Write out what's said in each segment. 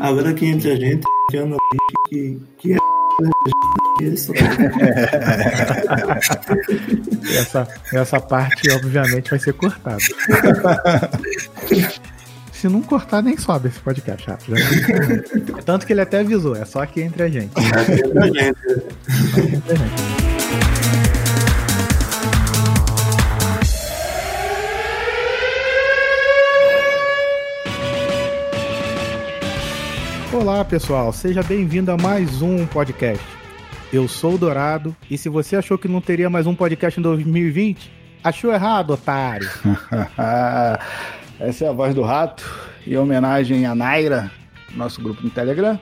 Agora aqui entre a gente, que, que é isso. essa, essa parte, obviamente, vai ser cortada. Se não cortar, nem sobe esse podcast. Já. Tanto que ele até avisou, é só aqui entre a gente. Aqui entre a gente. Olá, pessoal, seja bem-vindo a mais um podcast. Eu sou o Dourado e se você achou que não teria mais um podcast em 2020, achou errado, otário. Essa é a voz do rato em homenagem a Naira, nosso grupo no Telegram.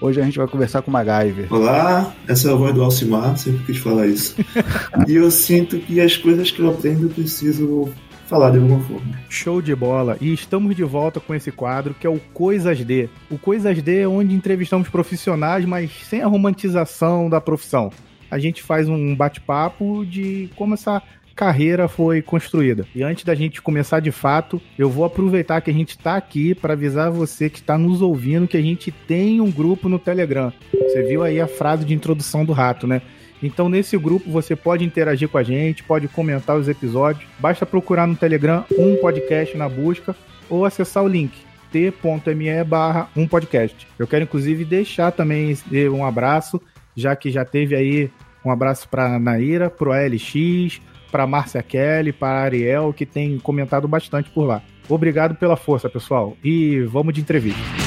Hoje a gente vai conversar com o MacGyver. Olá, essa é a voz do Alcimar, sempre quis falar isso. e eu sinto que as coisas que eu aprendo eu preciso falar de alguma forma. Show de bola! E estamos de volta com esse quadro que é o Coisas D. O Coisas D é onde entrevistamos profissionais, mas sem a romantização da profissão. A gente faz um bate-papo de como essa carreira foi construída. E antes da gente começar de fato, eu vou aproveitar que a gente está aqui para avisar você que está nos ouvindo que a gente tem um grupo no Telegram. Você viu aí a frase de introdução do rato, né? Então, nesse grupo, você pode interagir com a gente, pode comentar os episódios. Basta procurar no Telegram um podcast na busca ou acessar o link t.me barra um podcast. Eu quero, inclusive, deixar também um abraço, já que já teve aí um abraço para Naira, para o ALX, para Márcia Kelly, para Ariel, que tem comentado bastante por lá. Obrigado pela força, pessoal. E vamos de entrevista.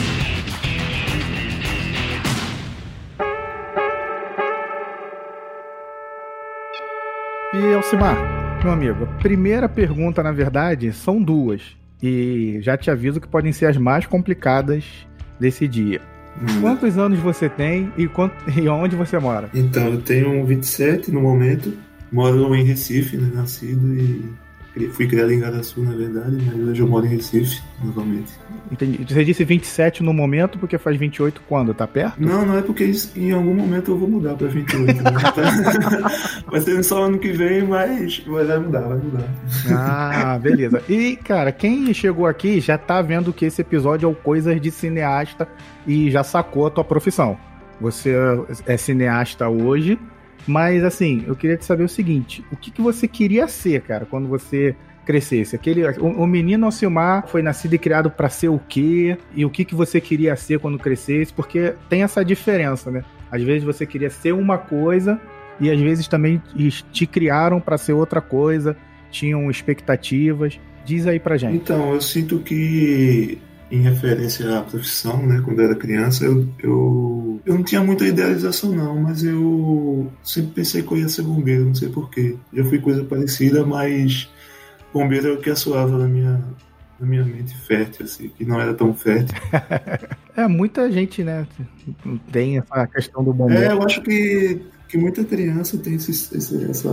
E Alcimar, meu amigo, a primeira pergunta, na verdade, são duas. E já te aviso que podem ser as mais complicadas desse dia. Hum. Quantos anos você tem e, quanto, e onde você mora? Então, eu tenho 27 no momento. Moro em Recife, né, nascido e Fui criado em Garaçu, na verdade, mas hoje eu moro em Recife, novamente. Entendi. Você disse 27 no momento, porque faz 28 quando? Tá perto? Não, não é porque em algum momento eu vou mudar pra 28. Né? vai ser só ano que vem, mas, mas vai mudar, vai mudar. Ah, beleza. E, cara, quem chegou aqui já tá vendo que esse episódio é o Coisas de Cineasta e já sacou a tua profissão. Você é cineasta hoje, mas, assim, eu queria te saber o seguinte: o que, que você queria ser, cara, quando você crescesse? Aquele, o, o menino Alcimar foi nascido e criado para ser o quê? E o que, que você queria ser quando crescesse? Porque tem essa diferença, né? Às vezes você queria ser uma coisa e às vezes também te criaram para ser outra coisa, tinham expectativas. Diz aí pra gente. Então, eu sinto que em referência à profissão, né? Quando eu era criança, eu, eu, eu não tinha muita idealização, não, mas eu sempre pensei que eu ia ser bombeiro, não sei porquê. Já fui coisa parecida, mas bombeiro é o que assoava na minha, na minha mente fértil, assim, que não era tão fértil. é, muita gente, né, tem essa questão do bombeiro. É, eu acho que, que muita criança tem esse, esse, essa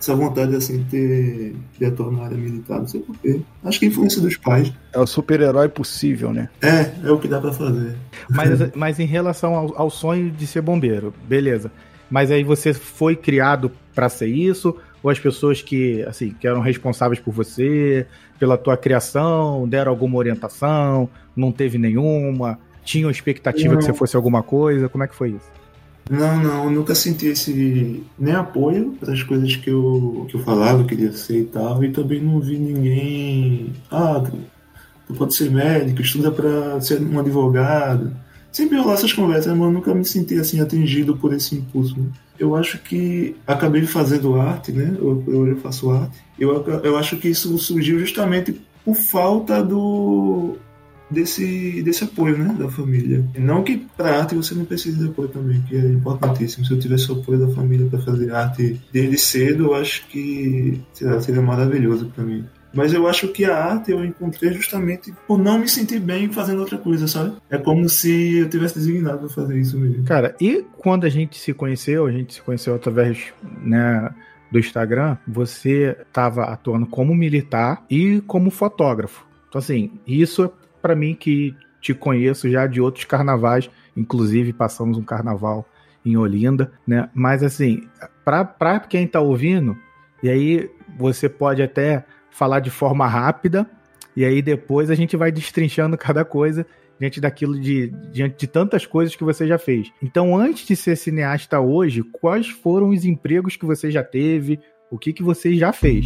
essa vontade assim de ter à área militar, não sei porquê. Acho que é influência dos pais. É o super-herói possível, né? É, é o que dá para fazer. Mas, mas em relação ao, ao sonho de ser bombeiro, beleza. Mas aí você foi criado para ser isso? Ou as pessoas que, assim, que eram responsáveis por você, pela tua criação, deram alguma orientação? Não teve nenhuma? Tinham expectativa não. que você fosse alguma coisa? Como é que foi isso? Não, não, eu nunca senti esse nem apoio para as coisas que eu, que eu falava, queria ser e tal, e também não vi ninguém. Ah, tu, pode ser médico, estuda para ser um advogado. Sempre rolar essas conversas, mas eu nunca me senti assim atingido por esse impulso. Né? Eu acho que acabei fazendo arte, né? Eu, eu faço arte. Eu, eu acho que isso surgiu justamente por falta do desse, desse apoio né, da família. Não que para arte você não precise de apoio também, que é importantíssimo. Se eu tivesse o apoio da família para fazer arte desde cedo, eu acho que lá, seria maravilhoso para mim. Mas eu acho que a arte eu encontrei justamente por não me sentir bem fazendo outra coisa, sabe? É como se eu tivesse designado para fazer isso mesmo. Cara, e quando a gente se conheceu, a gente se conheceu através, né, do Instagram, você estava atuando como militar e como fotógrafo. Então, assim, isso para mim que te conheço já de outros carnavais, inclusive passamos um carnaval em Olinda, né? Mas assim, para quem está ouvindo, e aí você pode até falar de forma rápida, e aí depois a gente vai destrinchando cada coisa diante daquilo de diante de tantas coisas que você já fez. Então, antes de ser cineasta hoje, quais foram os empregos que você já teve? O que que você já fez?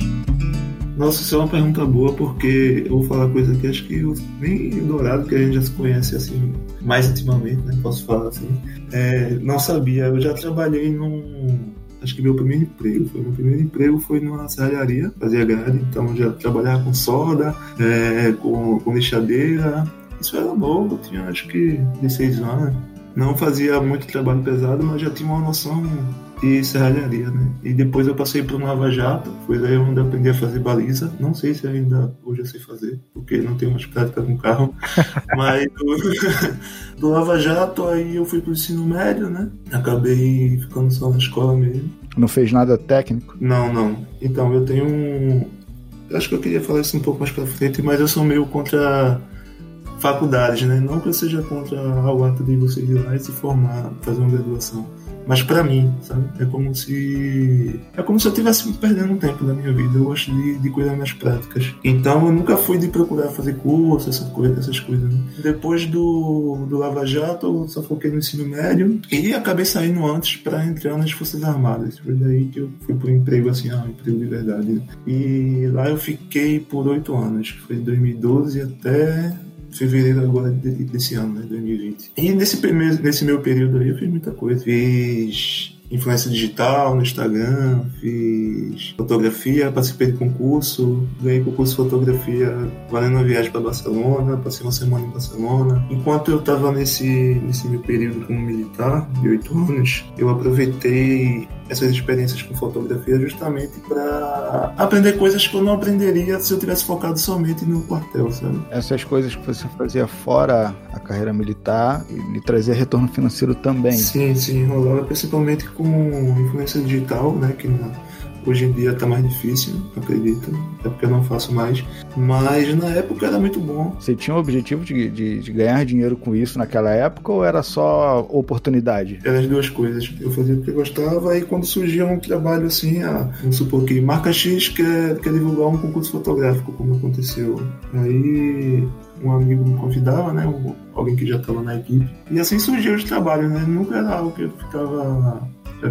Nossa, isso é uma pergunta boa, porque eu vou falar coisa que acho que eu, nem o Dourado, que a gente já se conhece assim, mais intimamente, né? Posso falar assim. É, não sabia. Eu já trabalhei num. Acho que meu primeiro emprego, foi meu primeiro emprego foi numa serralharia, fazia grade, então já trabalhava com solda, é, com, com lixadeira. Isso era novo, eu tinha acho que 16 anos. Não fazia muito trabalho pesado, mas já tinha uma noção e serralharia, né? E depois eu passei para o Lava Jato, foi aí onde eu aprendi a fazer baliza. Não sei se ainda hoje eu sei fazer, porque não tenho mais prática com carro. Mas do, do Lava Jato aí eu fui para o ensino médio, né? Acabei ficando só na escola mesmo. Não fez nada técnico? Não, não. Então eu tenho um. Acho que eu queria falar isso um pouco mais para frente, mas eu sou meio contra faculdades, né? Não que eu seja contra o ato de você ir lá e se formar, fazer uma graduação mas para mim, sabe? É como se. É como se eu estivesse perdendo tempo da minha vida. Eu gosto de, de cuidar das práticas. Então eu nunca fui de procurar fazer curso, essa coisa, essas coisas. Né? Depois do, do Lava Jato, eu só foquei no ensino médio e acabei saindo antes para entrar nas Forças Armadas. Foi daí que eu fui pro emprego, assim, ah, emprego de verdade. E lá eu fiquei por oito anos, que foi de 2012 até fevereiro agora desse ano, né, 2020. E nesse, primeiro, nesse meu período aí eu fiz muita coisa. Fiz influência digital no Instagram, fiz fotografia, participei de concurso, ganhei concurso de fotografia valendo uma viagem para Barcelona, passei uma semana em Barcelona. Enquanto eu estava nesse, nesse meu período como militar, de oito anos, eu aproveitei essas experiências com fotografia justamente para aprender coisas que eu não aprenderia se eu tivesse focado somente no quartel, sabe? Essas coisas que você fazia fora a carreira militar e trazia retorno financeiro também. Sim, sim, rolava principalmente com influência digital, né, que não Hoje em dia está mais difícil, acredito, até porque eu não faço mais. Mas na época era muito bom. Você tinha o objetivo de, de, de ganhar dinheiro com isso naquela época ou era só oportunidade? Eram as duas coisas. Eu fazia o que eu gostava e quando surgia um trabalho assim, ah, vamos supor que marca X quer, quer divulgar um concurso fotográfico, como aconteceu. Aí um amigo me convidava, né? alguém que já estava na equipe. E assim surgiu os trabalhos, né? Nunca era algo que eu ficava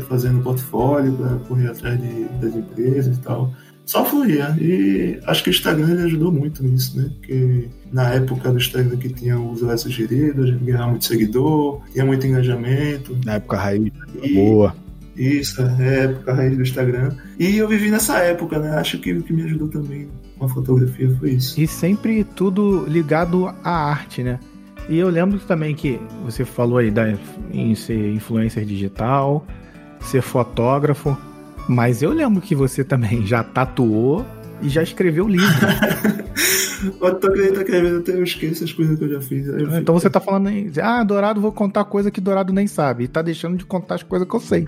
fazendo portfólio para correr atrás de, das empresas e tal. Só fluía. E acho que o Instagram ajudou muito nisso, né? Porque na época do Instagram que tinha o usuário sugerido, a gente ganhava muito seguidor, tinha muito engajamento. Na época raiz, e, boa. Isso, é época raiz do Instagram. E eu vivi nessa época, né? Acho que o que me ajudou também com a fotografia foi isso. E sempre tudo ligado à arte, né? E eu lembro também que você falou aí da, em ser influencer digital, ser fotógrafo, mas eu lembro que você também já tatuou e já escreveu livro. Pode tô acreditando que às vezes eu esqueço as coisas que eu já fiz. Eu então fico... você tá falando aí, ah, Dourado, vou contar coisa que Dourado nem sabe. E tá deixando de contar as coisas que eu sei.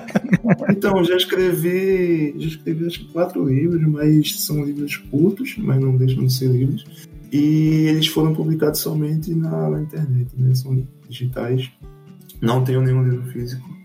então, já escrevi, já escrevi acho que quatro livros, mas são livros curtos, mas não deixam de ser livros. E eles foram publicados somente na, na internet, né? São digitais. Não tenho nenhum livro físico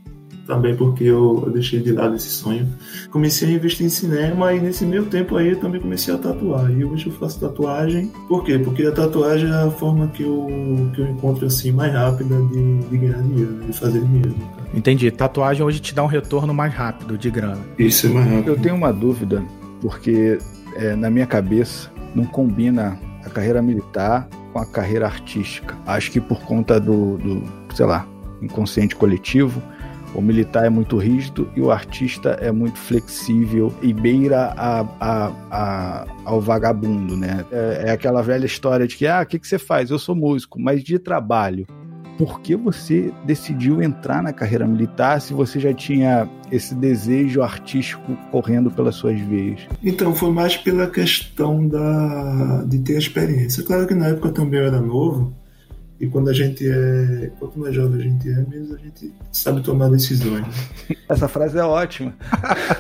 também porque eu, eu, deixei de lado esse sonho. Comecei a investir em cinema e nesse meio tempo aí eu também comecei a tatuar. E hoje eu faço tatuagem. Por quê? Porque a tatuagem é a forma que eu, que eu encontro assim mais rápida de, de ganhar dinheiro, de fazer dinheiro. Entendi. Tatuagem hoje te dá um retorno mais rápido de grana. Isso é mais rápido. Eu tenho uma dúvida, porque é, na minha cabeça não combina a carreira militar com a carreira artística. Acho que por conta do, do sei lá, inconsciente coletivo, o militar é muito rígido e o artista é muito flexível e beira a, a, a, ao vagabundo, né? É, é, aquela velha história de que, ah, o que, que você faz? Eu sou músico, mas de trabalho. Por que você decidiu entrar na carreira militar se você já tinha esse desejo artístico correndo pelas suas veias? Então, foi mais pela questão da, de ter experiência. Claro que na época também eu era novo, e quando a gente é. Quanto mais jovem a gente é, menos a gente sabe tomar decisões. Essa frase é ótima.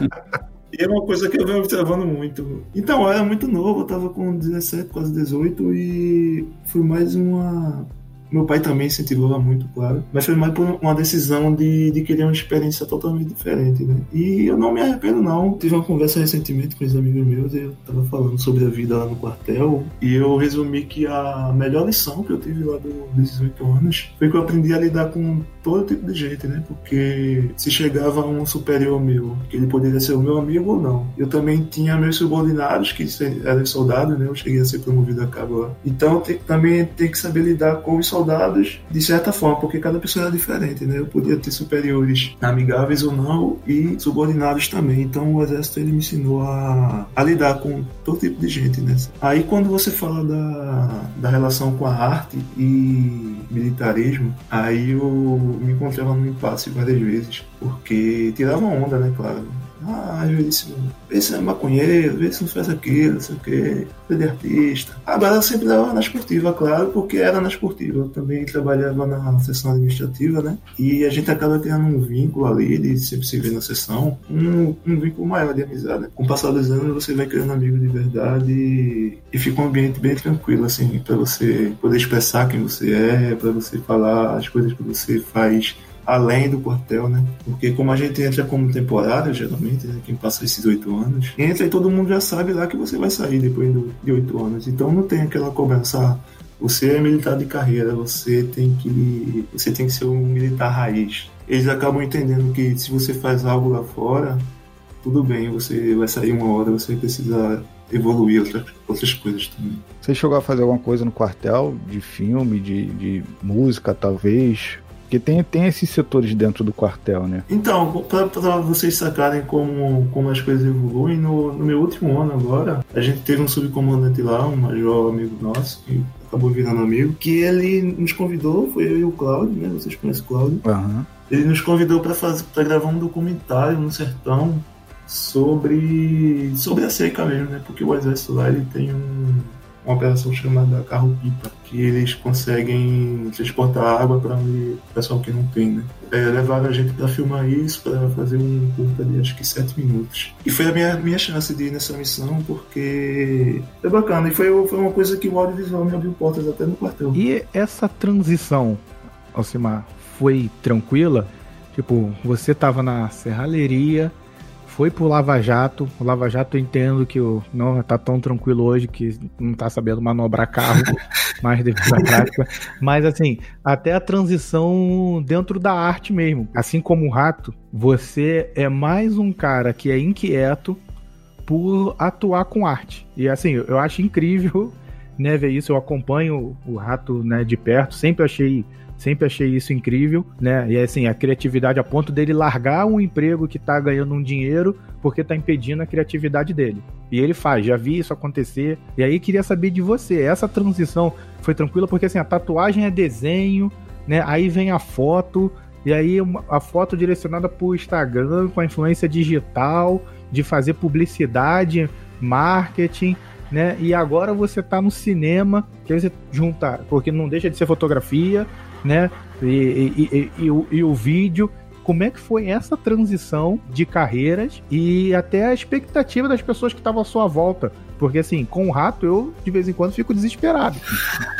e é uma coisa que eu venho observando muito. Então, eu era muito novo, eu tava com 17, quase 18, e foi mais uma. Meu pai também incentivava muito, claro. Mas foi mais por uma decisão de, de querer uma experiência totalmente diferente, né? E eu não me arrependo, não. Tive uma conversa recentemente com os amigos meus e eu tava falando sobre a vida lá no quartel. E eu resumi que a melhor lição que eu tive lá dos 18 anos foi que eu aprendi a lidar com todo tipo de gente, né? Porque se chegava um superior meu, que ele poderia ser o meu amigo ou não. Eu também tinha meus subordinados, que eram soldados, né? Eu cheguei a ser promovido a cabo lá. Então tem, também tem que saber lidar com os soldados de certa forma, porque cada pessoa era diferente, né? Eu podia ter superiores amigáveis ou não e subordinados também. Então o exército ele me ensinou a, a lidar com todo tipo de gente, né? Aí quando você fala da, da relação com a arte e militarismo, aí eu me encontrava num impasse várias vezes, porque tiravam onda, né, claro ah, vê se é maconheiro, se não faz aquilo, não sei o que, de artista. Agora sempre dava na esportiva, claro, porque era na esportiva. Eu também trabalhava na sessão administrativa, né? E a gente acaba criando um vínculo ali, de sempre se ver na sessão, um, um vínculo maior de amizade. Com o passar dos anos, você vai criando amigos de verdade e, e fica um ambiente bem tranquilo, assim, para você poder expressar quem você é, para você falar as coisas que você faz além do quartel, né? Porque como a gente entra como temporário, geralmente, né? quem passa esses oito anos, entra e todo mundo já sabe lá que você vai sair depois do, de oito anos. Então não tem aquela cobrança. Ah, você é militar de carreira, você tem que você tem que ser um militar raiz. Eles acabam entendendo que se você faz algo lá fora, tudo bem, você vai sair uma hora, você precisa evoluir outras, outras coisas também. Você chegou a fazer alguma coisa no quartel, de filme, de, de música, talvez? Porque tem, tem esses setores dentro do quartel, né? Então, para vocês sacarem como, como as coisas evoluem, no, no meu último ano agora, a gente teve um subcomandante lá, um major amigo nosso, que acabou virando amigo, que ele nos convidou, foi eu e o Cláudio, né? Vocês conhecem o Cláudio? Uhum. Ele nos convidou para gravar um documentário no sertão sobre, sobre a seca mesmo, né? Porque o exército lá ele tem um uma operação chamada carro-pipa, que eles conseguem transportar água para o pessoal que não tem, né? É, levaram a gente para filmar isso, para fazer um curta de acho que sete minutos. E foi a minha, minha chance de ir nessa missão, porque é bacana. E foi, foi uma coisa que o audiovisual me abriu portas até no quartel. E essa transição, Alcimar, foi tranquila? Tipo, você tava na serralheria, foi pro Lava Jato. O Lava Jato eu entendo que o, não tá tão tranquilo hoje que não tá sabendo manobrar carro mais devido à prática. Mas assim, até a transição dentro da arte mesmo. Assim como o Rato, você é mais um cara que é inquieto por atuar com arte. E assim, eu acho incrível né, ver isso. Eu acompanho o Rato né, de perto, sempre achei Sempre achei isso incrível, né? E assim, a criatividade a ponto dele largar um emprego que tá ganhando um dinheiro porque tá impedindo a criatividade dele. E ele faz, já vi isso acontecer. E aí queria saber de você, essa transição foi tranquila porque assim, a tatuagem é desenho, né? Aí vem a foto, e aí a foto direcionada para o Instagram com a influência digital, de fazer publicidade, marketing, né? E agora você tá no cinema, que você junta, porque não deixa de ser fotografia, né? E, e, e, e, o, e o vídeo. Como é que foi essa transição de carreiras e até a expectativa das pessoas que estavam à sua volta? Porque, assim, com o rato, eu de vez em quando fico desesperado.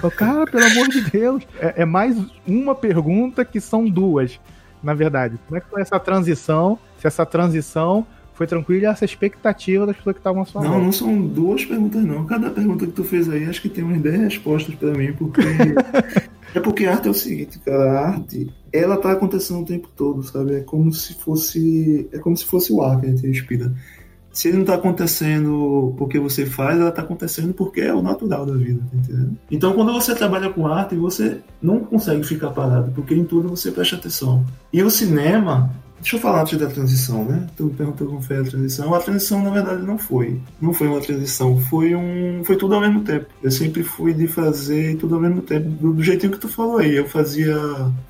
Eu, cara, pelo amor de Deus. É, é, mais uma pergunta que são duas, na verdade. Como é que foi essa transição? Se essa transição foi tranquila e essa expectativa das pessoas que estavam à sua Não, volta. não são duas perguntas, não. Cada pergunta que tu fez aí, acho que tem umas 10 respostas para mim, porque É porque a arte é o seguinte, cara, a arte, ela tá acontecendo o tempo todo, sabe? É como se fosse, é como se fosse o ar que a gente respira. Se ele não tá acontecendo porque você faz, ela tá acontecendo porque é o natural da vida, tá entendendo? Então, quando você trabalha com arte, você não consegue ficar parado, porque em tudo você presta atenção. E o cinema, Deixa eu falar antes da transição, né? Tu perguntou como foi a transição. A transição, na verdade, não foi. Não foi uma transição, foi um. Foi tudo ao mesmo tempo. Eu sempre fui de fazer tudo ao mesmo tempo, do, do jeitinho que tu falou aí. Eu fazia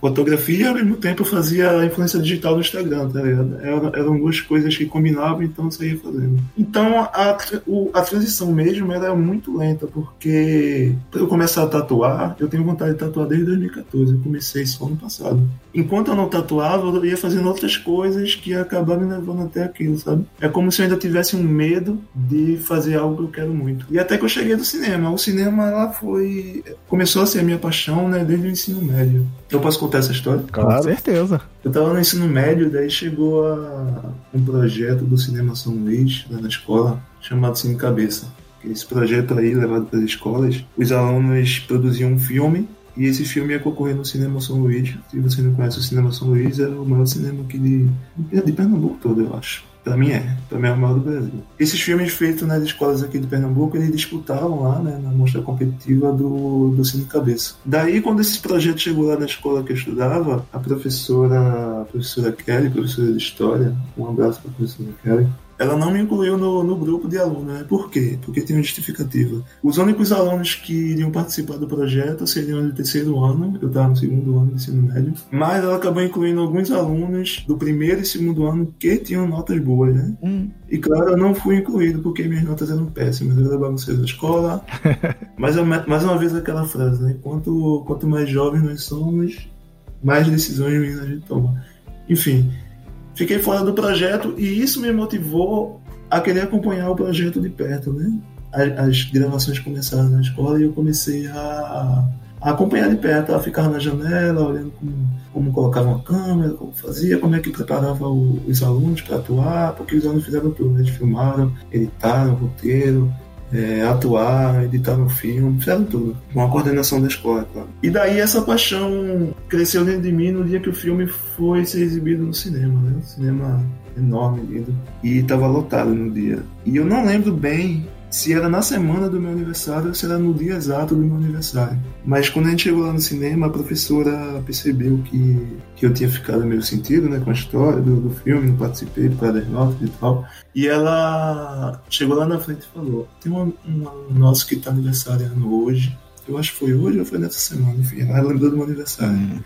fotografia e ao mesmo tempo eu fazia influência digital no Instagram, tá ligado? Eram, eram duas coisas que combinavam, então eu saía fazendo. Então a, o, a transição mesmo era muito lenta, porque pra eu começar a tatuar, eu tenho vontade de tatuar desde 2014. Eu comecei só ano passado. Enquanto eu não tatuava, eu ia fazendo outras coisas que acabaram me levando até aquilo, sabe? É como se eu ainda tivesse um medo de fazer algo que eu quero muito. E até que eu cheguei do cinema. O cinema lá foi. Começou a ser a minha paixão, né? Desde o ensino médio. Eu posso contar essa história? Claro. Com certeza. Eu tava no ensino médio, daí chegou a um projeto do Cinema São Luís, lá na escola, chamado Cine Cabeça. Esse projeto aí, levado para as escolas, os alunos produziam um filme e esse filme ia concorrer no Cinema São Luís. Se você não conhece o Cinema São Luís, é o maior cinema aqui de, de Pernambuco todo, eu acho. Pra mim é. Pra mim é o maior do Brasil. Esses filmes feitos nas escolas aqui de Pernambuco, eles disputavam lá, né, na mostra competitiva do, do Cine Cabeça. Daí, quando esse projeto chegou lá na escola que eu estudava, a professora, a professora Kelly, professora de História, um abraço pra professora Kelly, ela não me incluiu no, no grupo de alunos. Né? Por quê? Porque tem uma justificativa. Os únicos alunos que iriam participar do projeto seriam do terceiro ano, eu estava no segundo ano de ensino médio, mas ela acabou incluindo alguns alunos do primeiro e segundo ano que tinham notas boas, né? Hum. E claro, eu não fui incluído porque minhas notas eram péssimas, eu era bagunceiro da escola. mas mais uma vez aquela frase, né? Quanto, quanto mais jovens nós somos, mais decisões a gente toma. Enfim, fiquei fora do projeto e isso me motivou a querer acompanhar o projeto de perto, né? As, as gravações começaram na escola e eu comecei a, a, acompanhar de perto, a ficar na janela, olhando como, como colocava uma câmera, como fazia, como é que preparava o, os alunos para atuar, porque os alunos fizeram tudo, né? eles filmaram, editaram roteiro, é, atuar, editar no filme, fizeram tudo. Com a coordenação da escola, claro. E daí essa paixão cresceu dentro de mim no dia que o filme foi ser exibido no cinema, né? Um cinema enorme, lindo. E estava lotado no dia. E eu não lembro bem se era na semana do meu aniversário ou se era no dia exato do meu aniversário. Mas quando a gente chegou lá no cinema, a professora percebeu que, que eu tinha ficado meio sentido né, com a história do, do filme, não participei por causa das notas e tal. E ela chegou lá na frente e falou: tem um, um nosso que está aniversariando hoje. Eu acho que foi hoje ou foi nessa semana, enfim. Ela lembrou do meu aniversário. Hum.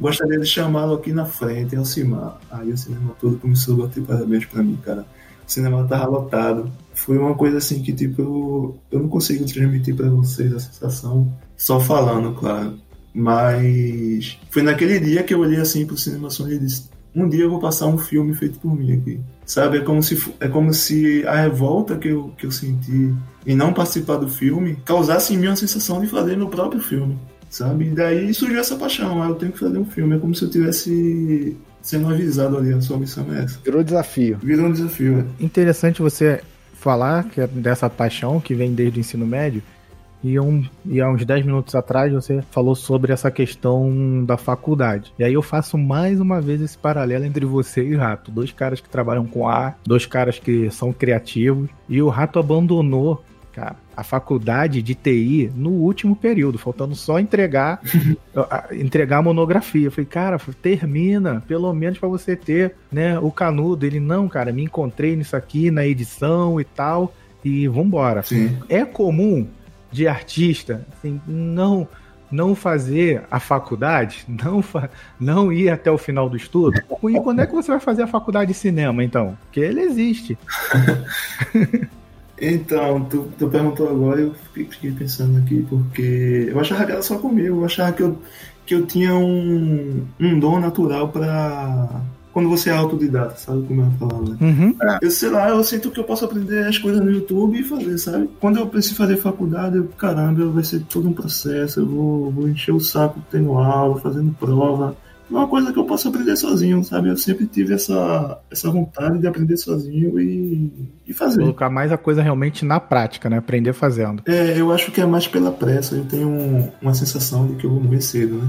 Gostaria de chamá-lo aqui na frente, Alcimar. Aí o cinema todo começou a bater parabéns para mim, cara. O cinema tava lotado foi uma coisa assim que, tipo, eu, eu não consigo transmitir para vocês a sensação só falando, claro. Mas foi naquele dia que eu olhei assim pro Cinema Sony e disse: um dia eu vou passar um filme feito por mim aqui. Sabe? É como se, é como se a revolta que eu, que eu senti em não participar do filme causasse em mim uma sensação de fazer meu próprio filme. Sabe? E daí surgiu essa paixão. Ah, eu tenho que fazer um filme. É como se eu tivesse sendo avisado ali, a sua missão é essa. Virou desafio. Virou um desafio, é. Interessante você falar que é dessa paixão que vem desde o ensino médio. E, um, e há uns 10 minutos atrás você falou sobre essa questão da faculdade. E aí eu faço mais uma vez esse paralelo entre você e o Rato. Dois caras que trabalham com ar, dois caras que são criativos. E o Rato abandonou cara, a faculdade de TI no último período, faltando só entregar entregar a monografia. Eu falei, cara, termina, pelo menos para você ter, né, o canudo. Ele, não, cara, me encontrei nisso aqui na edição e tal, e vambora. Sim. É comum de artista, assim, não não fazer a faculdade, não, fa não ir até o final do estudo. E quando é que você vai fazer a faculdade de cinema, então? Porque ele existe. Então, tu, tu perguntou agora e eu fiquei pensando aqui, porque eu achava que era só comigo, eu achava que eu, que eu tinha um, um dom natural para quando você é autodidata, sabe como eu falava? Né? Uhum. Eu sei lá, eu sinto que eu posso aprender as coisas no YouTube e fazer, sabe? Quando eu preciso fazer faculdade, eu, caramba, vai ser todo um processo, eu vou, vou encher o saco tendo aula, fazendo prova é uma coisa que eu posso aprender sozinho, sabe? Eu sempre tive essa, essa vontade de aprender sozinho e, e fazer. Colocar mais a coisa realmente na prática, né? Aprender fazendo. É, eu acho que é mais pela pressa. Eu tenho um, uma sensação de que eu vou morrer cedo, né?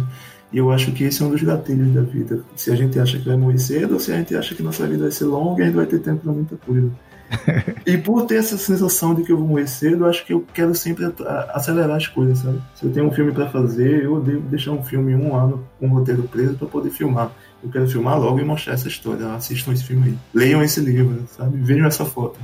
E eu acho que esse é um dos gatilhos da vida. Se a gente acha que vai morrer cedo ou se a gente acha que nossa vida vai ser longa e a gente vai ter tempo para muita coisa. e por ter essa sensação de que eu vou morrer cedo, eu acho que eu quero sempre acelerar as coisas, sabe? Se eu tenho um filme para fazer, eu devo deixar um filme um ano com um roteiro preso para poder filmar. Eu quero filmar logo e mostrar essa história. Assistam esse filme aí. Leiam esse livro, sabe? Vejam essa foto.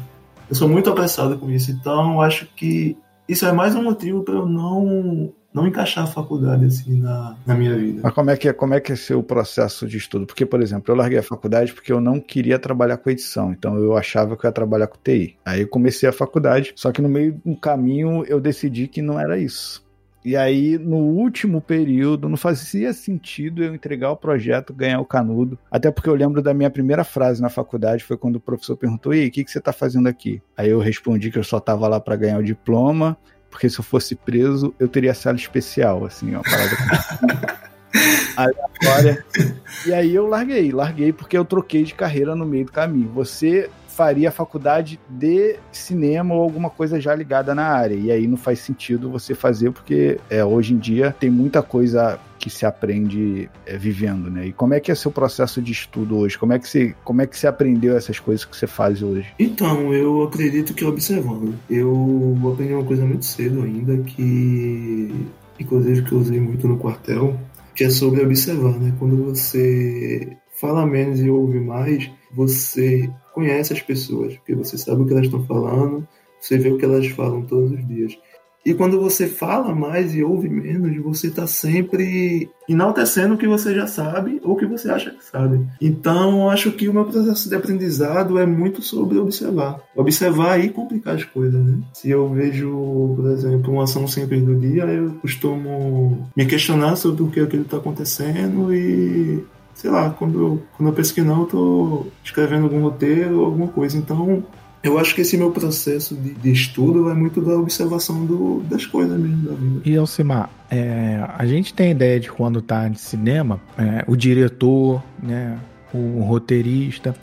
Eu sou muito apressado com isso, então acho que isso é mais um motivo para eu não não encaixar a faculdade assim na, na minha vida. Mas como é que é, como é que é seu processo de estudo? Porque, por exemplo, eu larguei a faculdade porque eu não queria trabalhar com edição, então eu achava que eu ia trabalhar com TI. Aí eu comecei a faculdade, só que no meio do caminho eu decidi que não era isso. E aí, no último período, não fazia sentido eu entregar o projeto, ganhar o canudo. Até porque eu lembro da minha primeira frase na faculdade, foi quando o professor perguntou: E aí, o que, que você está fazendo aqui? Aí eu respondi que eu só estava lá para ganhar o diploma, porque se eu fosse preso, eu teria sala especial, assim, uma parada. aleatória. E aí eu larguei, larguei porque eu troquei de carreira no meio do caminho. Você faria faculdade de cinema ou alguma coisa já ligada na área. E aí não faz sentido você fazer, porque é, hoje em dia tem muita coisa que se aprende é, vivendo, né? E como é que é seu processo de estudo hoje? Como é que você, como é que você aprendeu essas coisas que você faz hoje? Então, eu acredito que observando. Eu aprendi uma coisa muito cedo ainda que inclusive que eu usei muito no quartel, que é sobre observar, né? Quando você fala menos e ouve mais, você conhece as pessoas, porque você sabe o que elas estão falando, você vê o que elas falam todos os dias. E quando você fala mais e ouve menos, você está sempre enaltecendo o que você já sabe ou o que você acha que sabe. Então, acho que o meu processo de aprendizado é muito sobre observar. Observar e complicar as coisas, né? Se eu vejo, por exemplo, uma ação simples do dia, eu costumo me questionar sobre o que aquilo está acontecendo e sei lá, quando eu, quando eu penso que não, eu tô escrevendo algum roteiro ou alguma coisa. Então, eu acho que esse meu processo de, de estudo vai muito da observação do, das coisas mesmo da vida. E Alcimar, é, a gente tem ideia de quando tá de cinema, é, o diretor, né, o roteirista,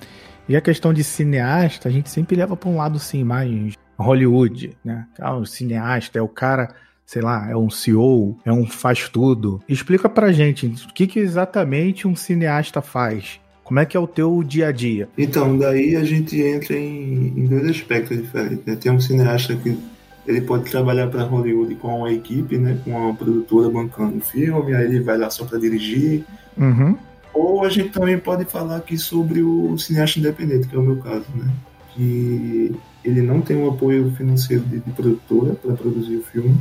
e a questão de cineasta, a gente sempre leva para um lado sim, mais Hollywood, né? Ah, o cineasta é o cara sei lá, é um CEO, é um faz tudo. Explica pra gente o que, que exatamente um cineasta faz. Como é que é o teu dia a dia? Então, daí a gente entra em, em dois aspectos diferentes. Né? Tem um cineasta que ele pode trabalhar para Hollywood com uma equipe, né, com uma produtora bancando o filme, aí ele vai lá só para dirigir. Uhum. Ou a gente também pode falar aqui sobre o cineasta independente, que é o meu caso, né? Que ele não tem um apoio financeiro de, de produtora para produzir o filme.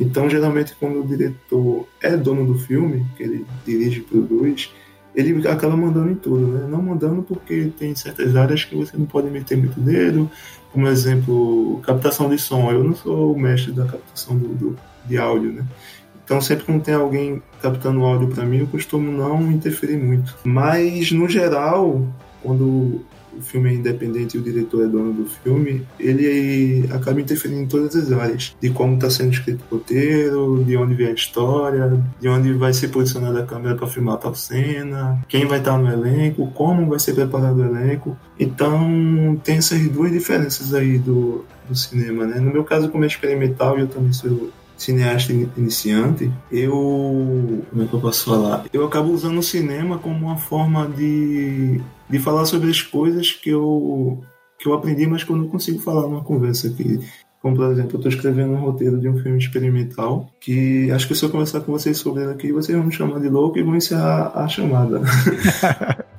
Então, geralmente, quando o diretor é dono do filme, que ele dirige e produz, ele acaba mandando em tudo, né? Não mandando porque tem certas áreas que você não pode meter muito dedo, como exemplo, captação de som. Eu não sou o mestre da captação do, do de áudio, né? Então, sempre que tem alguém captando áudio para mim, eu costumo não interferir muito. Mas, no geral, quando o filme é independente e o diretor é dono do filme, ele acaba interferindo em todas as áreas. De como está sendo escrito o roteiro, de onde vem a história, de onde vai ser posicionada a câmera para filmar tal cena, quem vai estar tá no elenco, como vai ser preparado o elenco. Então tem essas duas diferenças aí do, do cinema, né? No meu caso, como é experimental, eu também sou cineasta iniciante, eu. Como é que eu posso falar? Eu acabo usando o cinema como uma forma de, de falar sobre as coisas que eu, que eu aprendi, mas que eu não consigo falar numa conversa aqui. Como, por exemplo, eu estou escrevendo um roteiro de um filme experimental que acho que se eu conversar com vocês sobre ele aqui, vocês vão me chamar de louco e vão encerrar a chamada.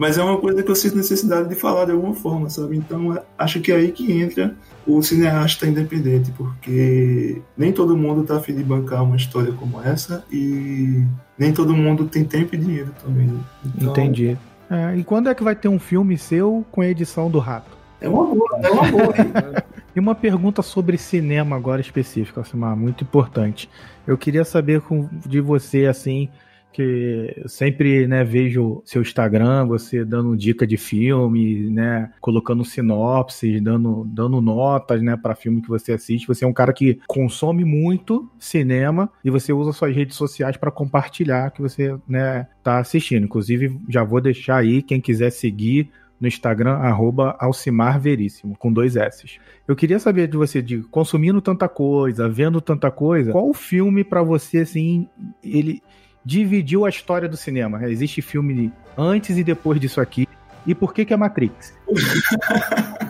Mas é uma coisa que eu sinto necessidade de falar de alguma forma, sabe? Então é, acho que é aí que entra o cineasta independente, porque nem todo mundo tá afim de bancar uma história como essa e nem todo mundo tem tempo e dinheiro também. Então, Entendi. É, e quando é que vai ter um filme seu com a edição do rato? É uma boa, é uma boa. e uma pergunta sobre cinema agora específica, assim, muito importante. Eu queria saber de você, assim, que sempre né, vejo seu Instagram, você dando dica de filme, né, colocando sinopses, dando, dando notas né, para filme que você assiste. Você é um cara que consome muito cinema e você usa suas redes sociais para compartilhar que você né, tá assistindo. Inclusive, já vou deixar aí quem quiser seguir no Instagram, arroba Alcimar Veríssimo, com dois S's. Eu queria saber de você, de consumindo tanta coisa, vendo tanta coisa, qual filme para você, assim, ele dividiu a história do cinema. Existe filme antes e depois disso aqui. E por que que é Matrix?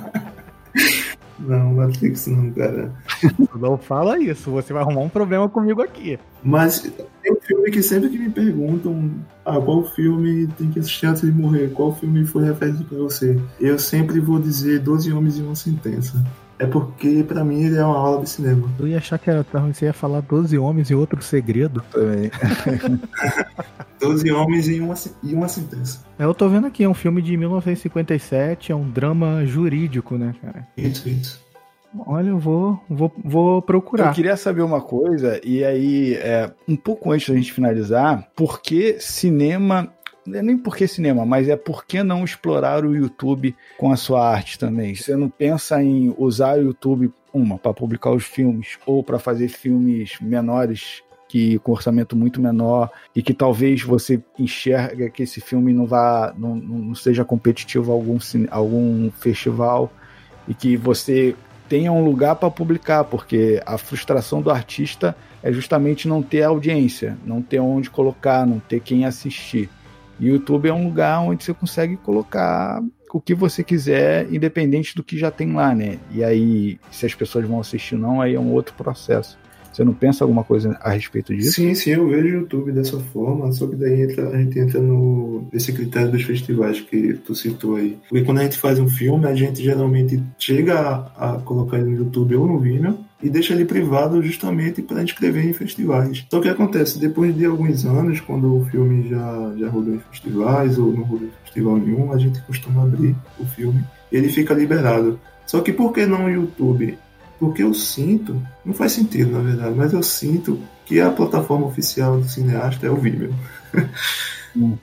Não, Matrix não, cara. Não fala isso, você vai arrumar um problema comigo aqui. Mas tem um filme que sempre que me perguntam ah, qual filme tem que assistir antes de morrer, qual filme foi referente para você, eu sempre vou dizer 12 Homens e uma Sentença é porque para mim ele é uma aula de cinema. Eu ia achar que era, você ia falar 12 homens e outro segredo. Também. 12 homens e uma, e uma sentença. É, eu tô vendo aqui, é um filme de 1957, é um drama jurídico, né, cara? Isso, isso. Olha, eu vou, vou, vou procurar. Eu queria saber uma coisa, e aí, é, um pouco antes da gente finalizar, por que cinema nem porque cinema, mas é por que não explorar o YouTube com a sua arte também? Você não pensa em usar o YouTube, uma, para publicar os filmes, ou para fazer filmes menores que com orçamento muito menor e que talvez você enxerga que esse filme não vá não, não seja competitivo a algum, algum festival e que você tenha um lugar para publicar, porque a frustração do artista é justamente não ter audiência, não ter onde colocar, não ter quem assistir. E o YouTube é um lugar onde você consegue colocar o que você quiser, independente do que já tem lá, né? E aí, se as pessoas vão assistir ou não, aí é um outro processo. Você não pensa alguma coisa a respeito disso? Sim, sim, eu vejo o YouTube dessa forma, só que daí entra, a gente entra no, nesse critério dos festivais que tu citou aí. Porque quando a gente faz um filme, a gente geralmente chega a, a colocar ele no YouTube ou no Vimeo, e deixa ele privado justamente para inscrever em festivais. Só que acontece, depois de alguns anos, quando o filme já, já rodou em festivais ou não rodou em festival nenhum, a gente costuma abrir o filme e ele fica liberado. Só que por que não o YouTube? Porque eu sinto, não faz sentido na verdade, mas eu sinto que a plataforma oficial do cineasta é o Vimeo. Hum.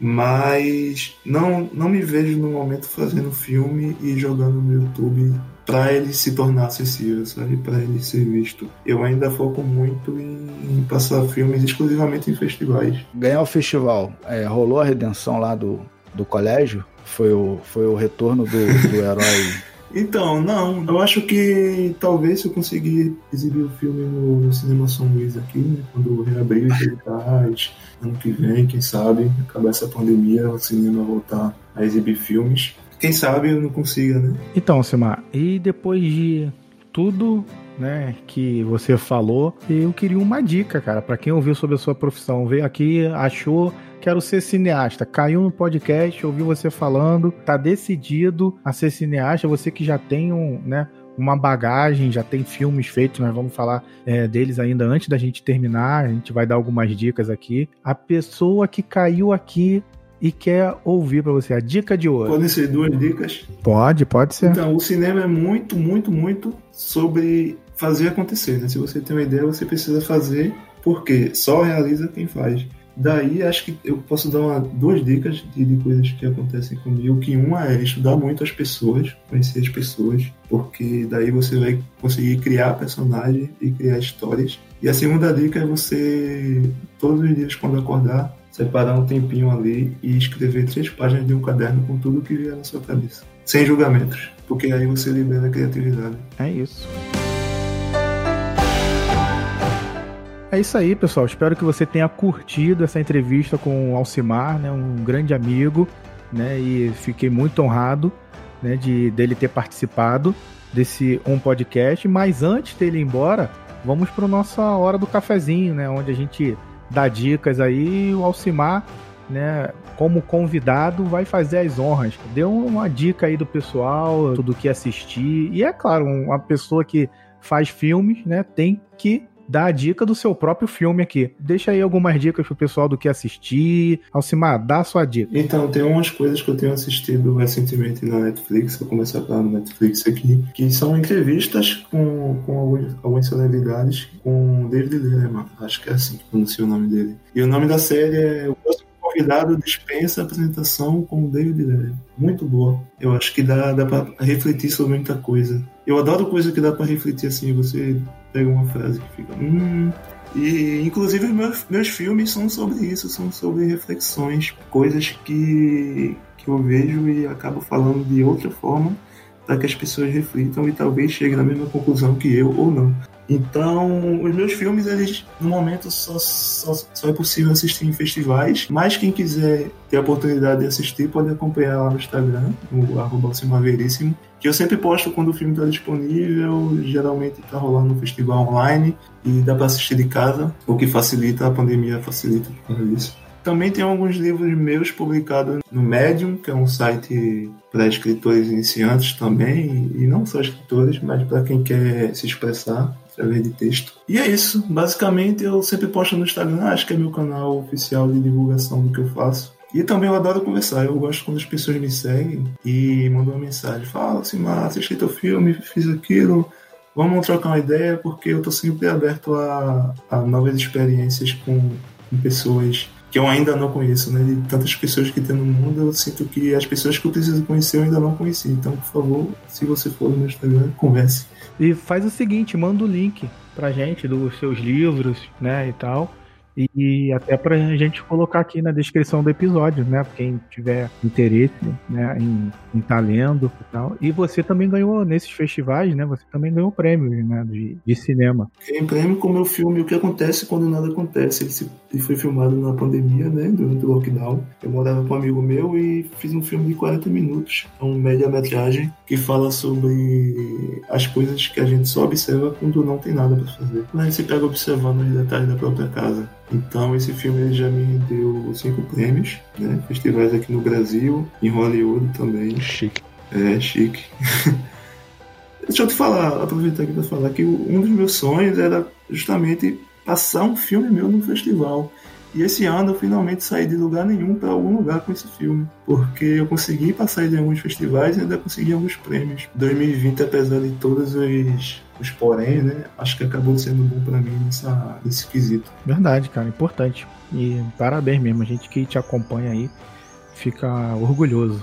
mas não, não me vejo no momento fazendo filme e jogando no YouTube para ele se tornar acessível, sabe? Para ele ser visto. Eu ainda foco muito em, em, passar filmes exclusivamente em festivais. Ganhar o festival, é, rolou a redenção lá do, do colégio? Foi o, foi o retorno do, do herói então, não, eu acho que talvez se eu conseguir exibir o filme no, no Cinema São Luís aqui, né, quando reabrir os editais, ano que vem, quem sabe, acabar essa pandemia, o cinema voltar a exibir filmes. Quem sabe eu não consiga, né? Então, Simar, e depois de tudo né, que você falou, eu queria uma dica, cara, para quem ouviu sobre a sua profissão, veio aqui, achou quero ser cineasta. Caiu no podcast, ouviu você falando, tá decidido a ser cineasta, você que já tem um, né, uma bagagem, já tem filmes feitos, nós vamos falar é, deles ainda antes da gente terminar, a gente vai dar algumas dicas aqui. A pessoa que caiu aqui e quer ouvir para você a dica de hoje. Podem ser duas dicas? Pode, pode ser. Então, o cinema é muito, muito, muito sobre fazer acontecer, né? Se você tem uma ideia, você precisa fazer, porque só realiza quem faz. Daí acho que eu posso dar uma, duas dicas de, de, coisas que acontecem comigo. Que uma é estudar muito as pessoas, conhecer as pessoas, porque daí você vai conseguir criar personagens e criar histórias. E a segunda dica é você, todos os dias quando acordar, separar um tempinho ali e escrever três páginas de um caderno com tudo que vier na sua cabeça. Sem julgamentos, porque aí você libera a criatividade. É isso. É isso aí, pessoal. Espero que você tenha curtido essa entrevista com o Alcimar, né, um grande amigo, né, e fiquei muito honrado, né, de dele ter participado desse um podcast. Mas antes dele ir embora, vamos para nossa hora do cafezinho, né, onde a gente dá dicas aí. O Alcimar, né, como convidado, vai fazer as honras. Deu uma dica aí do pessoal, tudo que assistir. E é claro, uma pessoa que faz filmes, né, tem que dar a dica do seu próprio filme aqui. Deixa aí algumas dicas pro pessoal do que assistir. Alcimar, dá a sua dica. Então, tem umas coisas que eu tenho assistido recentemente na Netflix, vou começar a falar no Netflix aqui, que são entrevistas com, com algumas, algumas celebridades com David Letterman, acho que é assim que pronuncia o nome dele. E o nome da série é O Convidado Dispensa a Apresentação com David Letterman. Muito boa. Eu acho que dá, dá pra refletir sobre muita coisa. Eu adoro coisa que dá para refletir assim, você pega uma frase que fica. Hum. E inclusive meus, meus filmes são sobre isso, são sobre reflexões, coisas que, que eu vejo e acabo falando de outra forma para que as pessoas reflitam e talvez cheguem na mesma conclusão que eu ou não. Então, os meus filmes, eles no momento só, só, só, é possível assistir em festivais, mas quem quiser ter a oportunidade de assistir pode acompanhar lá no Instagram, no arroba que eu sempre posto quando o filme está disponível, geralmente está rolando no festival online e dá para assistir de casa, o que facilita, a pandemia facilita por disso. Também tem alguns livros meus publicados no Medium, que é um site para escritores iniciantes também, e não só escritores, mas para quem quer se expressar através de texto. E é isso. Basicamente, eu sempre posto no Instagram, acho que é meu canal oficial de divulgação do que eu faço. E também eu adoro conversar. Eu gosto quando as pessoas me seguem e mandam uma mensagem. Fala assim, mas assisti teu filme, fiz aquilo. Vamos trocar uma ideia, porque eu tô sempre aberto a, a novas experiências com, com pessoas que eu ainda não conheço, né? De tantas pessoas que tem no mundo, eu sinto que as pessoas que eu preciso conhecer eu ainda não conheci. Então, por favor, se você for no Instagram, converse. E faz o seguinte, manda o link pra gente dos seus livros, né, e tal. E até pra gente colocar aqui na descrição do episódio, né? Quem tiver interesse né, em estar tá lendo e tal. E você também ganhou nesses festivais, né? Você também ganhou prêmios né, de, de cinema. Tem prêmio com o meu filme O que Acontece Quando Nada Acontece. Ele, se, ele foi filmado na pandemia, né? Durante o lockdown. Eu morava com um amigo meu e fiz um filme de 40 minutos. É um média-metragem que fala sobre as coisas que a gente só observa quando não tem nada para fazer. Quando a gente se pega observando os detalhes da própria casa. Então esse filme já me deu cinco prêmios, né? Festivais aqui no Brasil, em Hollywood também. Chique. É, chique. Deixa eu te falar, aproveitar aqui para falar que um dos meus sonhos era justamente passar um filme meu no festival. E esse ano eu finalmente saí de lugar nenhum para algum lugar com esse filme, porque eu consegui passar em alguns festivais e ainda consegui alguns prêmios. 2020, apesar de todos os, os porém, né, acho que acabou sendo bom para mim nessa, nesse quesito. Verdade, cara, importante. E parabéns mesmo, a gente que te acompanha aí fica orgulhoso,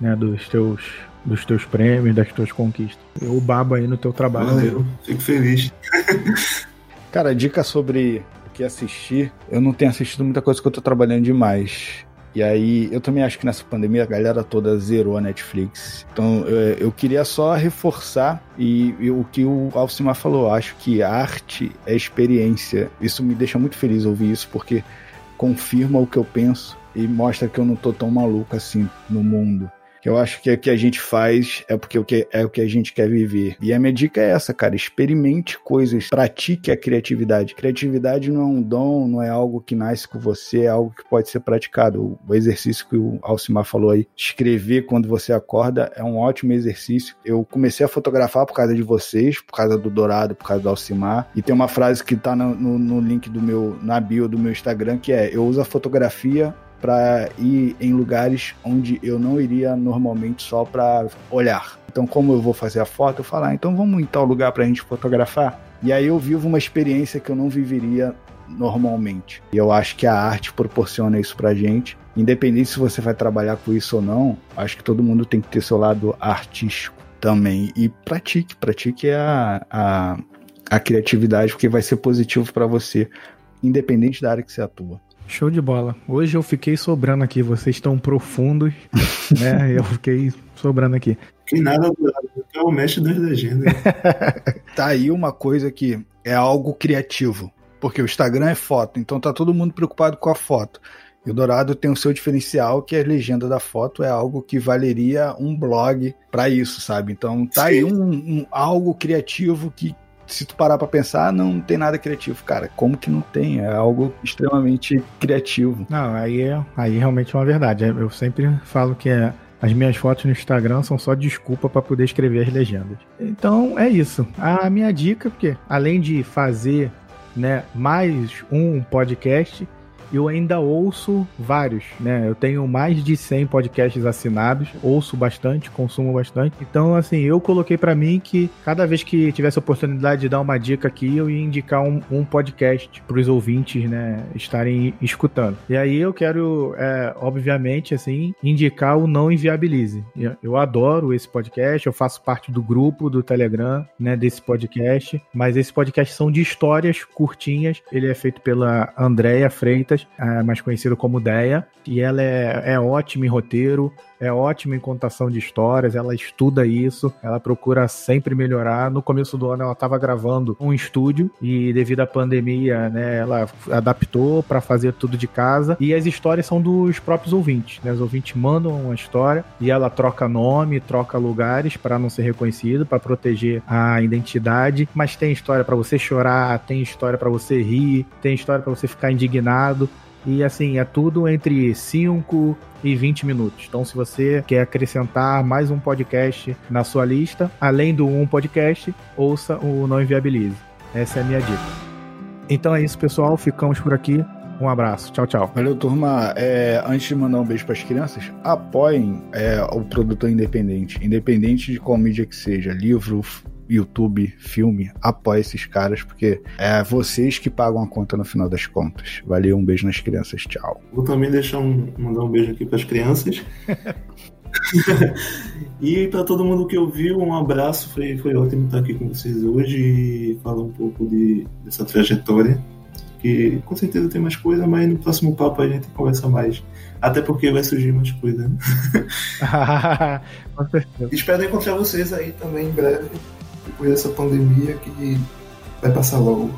né, dos teus dos teus prêmios, das tuas conquistas. Eu babo aí no teu trabalho. Valeu, fico feliz. Cara, dica sobre que assistir, eu não tenho assistido muita coisa que eu tô trabalhando demais. E aí, eu também acho que nessa pandemia a galera toda zerou a Netflix. Então, eu, queria só reforçar e, e, o que o Alcimar falou. Acho que arte é experiência. Isso me deixa muito feliz ouvir isso, porque confirma o que eu penso e mostra que eu não tô tão maluco assim no mundo. Eu acho que o que a gente faz é porque é o que a gente quer viver. E a minha dica é essa, cara, experimente coisas, pratique a criatividade. Criatividade não é um dom, não é algo que nasce com você, é algo que pode ser praticado. O exercício que o Alcimar falou aí, escrever quando você acorda é um ótimo exercício. Eu comecei a fotografar por causa de vocês, por causa do Dourado, por causa do Alcimar. E tem uma frase que tá no, no, no link do meu, na bio do meu Instagram, que é: eu uso a fotografia para ir em lugares onde eu não iria normalmente só para olhar. Então, como eu vou fazer a foto, eu falo, ah, então vamos em tal lugar para a gente fotografar. E aí eu vivo uma experiência que eu não viveria normalmente. E eu acho que a arte proporciona isso pra gente. Independente se você vai trabalhar com isso ou não, acho que todo mundo tem que ter seu lado artístico também. E pratique, pratique a, a, a criatividade, porque vai ser positivo para você, independente da área que você atua. Show de bola. Hoje eu fiquei sobrando aqui, vocês estão profundos, né? Eu fiquei sobrando aqui. Que nada, é o mestre das legendas. tá aí uma coisa que é algo criativo, porque o Instagram é foto, então tá todo mundo preocupado com a foto. E o Dourado tem o seu diferencial, que é a legenda da foto é algo que valeria um blog para isso, sabe? Então tá Sim. aí um, um, algo criativo que se tu parar pra pensar, não tem nada criativo. Cara, como que não tem? É algo extremamente criativo. Não, aí é, aí realmente é uma verdade. É, eu sempre falo que é, as minhas fotos no Instagram são só desculpa para poder escrever as legendas. Então é isso. A minha dica, porque além de fazer né, mais um podcast, eu ainda ouço vários, né? Eu tenho mais de 100 podcasts assinados, ouço bastante, consumo bastante. Então, assim, eu coloquei para mim que cada vez que tivesse oportunidade de dar uma dica aqui, eu ia indicar um, um podcast para os ouvintes, né, estarem escutando. E aí eu quero, é, obviamente, assim, indicar o Não Inviabilize. Eu adoro esse podcast, eu faço parte do grupo do Telegram, né, desse podcast, mas esse podcast são de histórias curtinhas. Ele é feito pela Andréia Freitas é, mais conhecida como Deia, e ela é, é ótima em roteiro, é ótima em contação de histórias, ela estuda isso, ela procura sempre melhorar. No começo do ano ela estava gravando um estúdio e devido à pandemia, né, ela adaptou para fazer tudo de casa e as histórias são dos próprios ouvintes, né? Os ouvintes mandam uma história e ela troca nome, troca lugares para não ser reconhecido, para proteger a identidade, mas tem história para você chorar, tem história para você rir, tem história para você ficar indignado. E assim, é tudo entre 5 e 20 minutos. Então, se você quer acrescentar mais um podcast na sua lista, além do um podcast, ouça o Não Inviabilize. Essa é a minha dica. Então é isso, pessoal. Ficamos por aqui. Um abraço. Tchau, tchau. Valeu, turma. É, antes de mandar um beijo para as crianças, apoiem é, o produtor independente. Independente de qual mídia que seja, livro, YouTube, filme, apoie esses caras, porque é vocês que pagam a conta no final das contas. Valeu, um beijo nas crianças. Tchau. Vou também deixar um, mandar um beijo aqui para as crianças. e para todo mundo que ouviu, um abraço. Foi, foi ótimo estar aqui com vocês hoje e falar um pouco de, dessa trajetória. Que com certeza tem mais coisa, mas no próximo papo a gente conversa mais. Até porque vai surgir mais coisa. Né? Espero encontrar vocês aí também em breve, depois dessa pandemia que vai passar logo.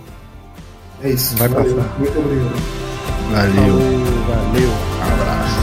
É isso. Vai valeu. passar. Muito obrigado. Valeu. Falou, valeu.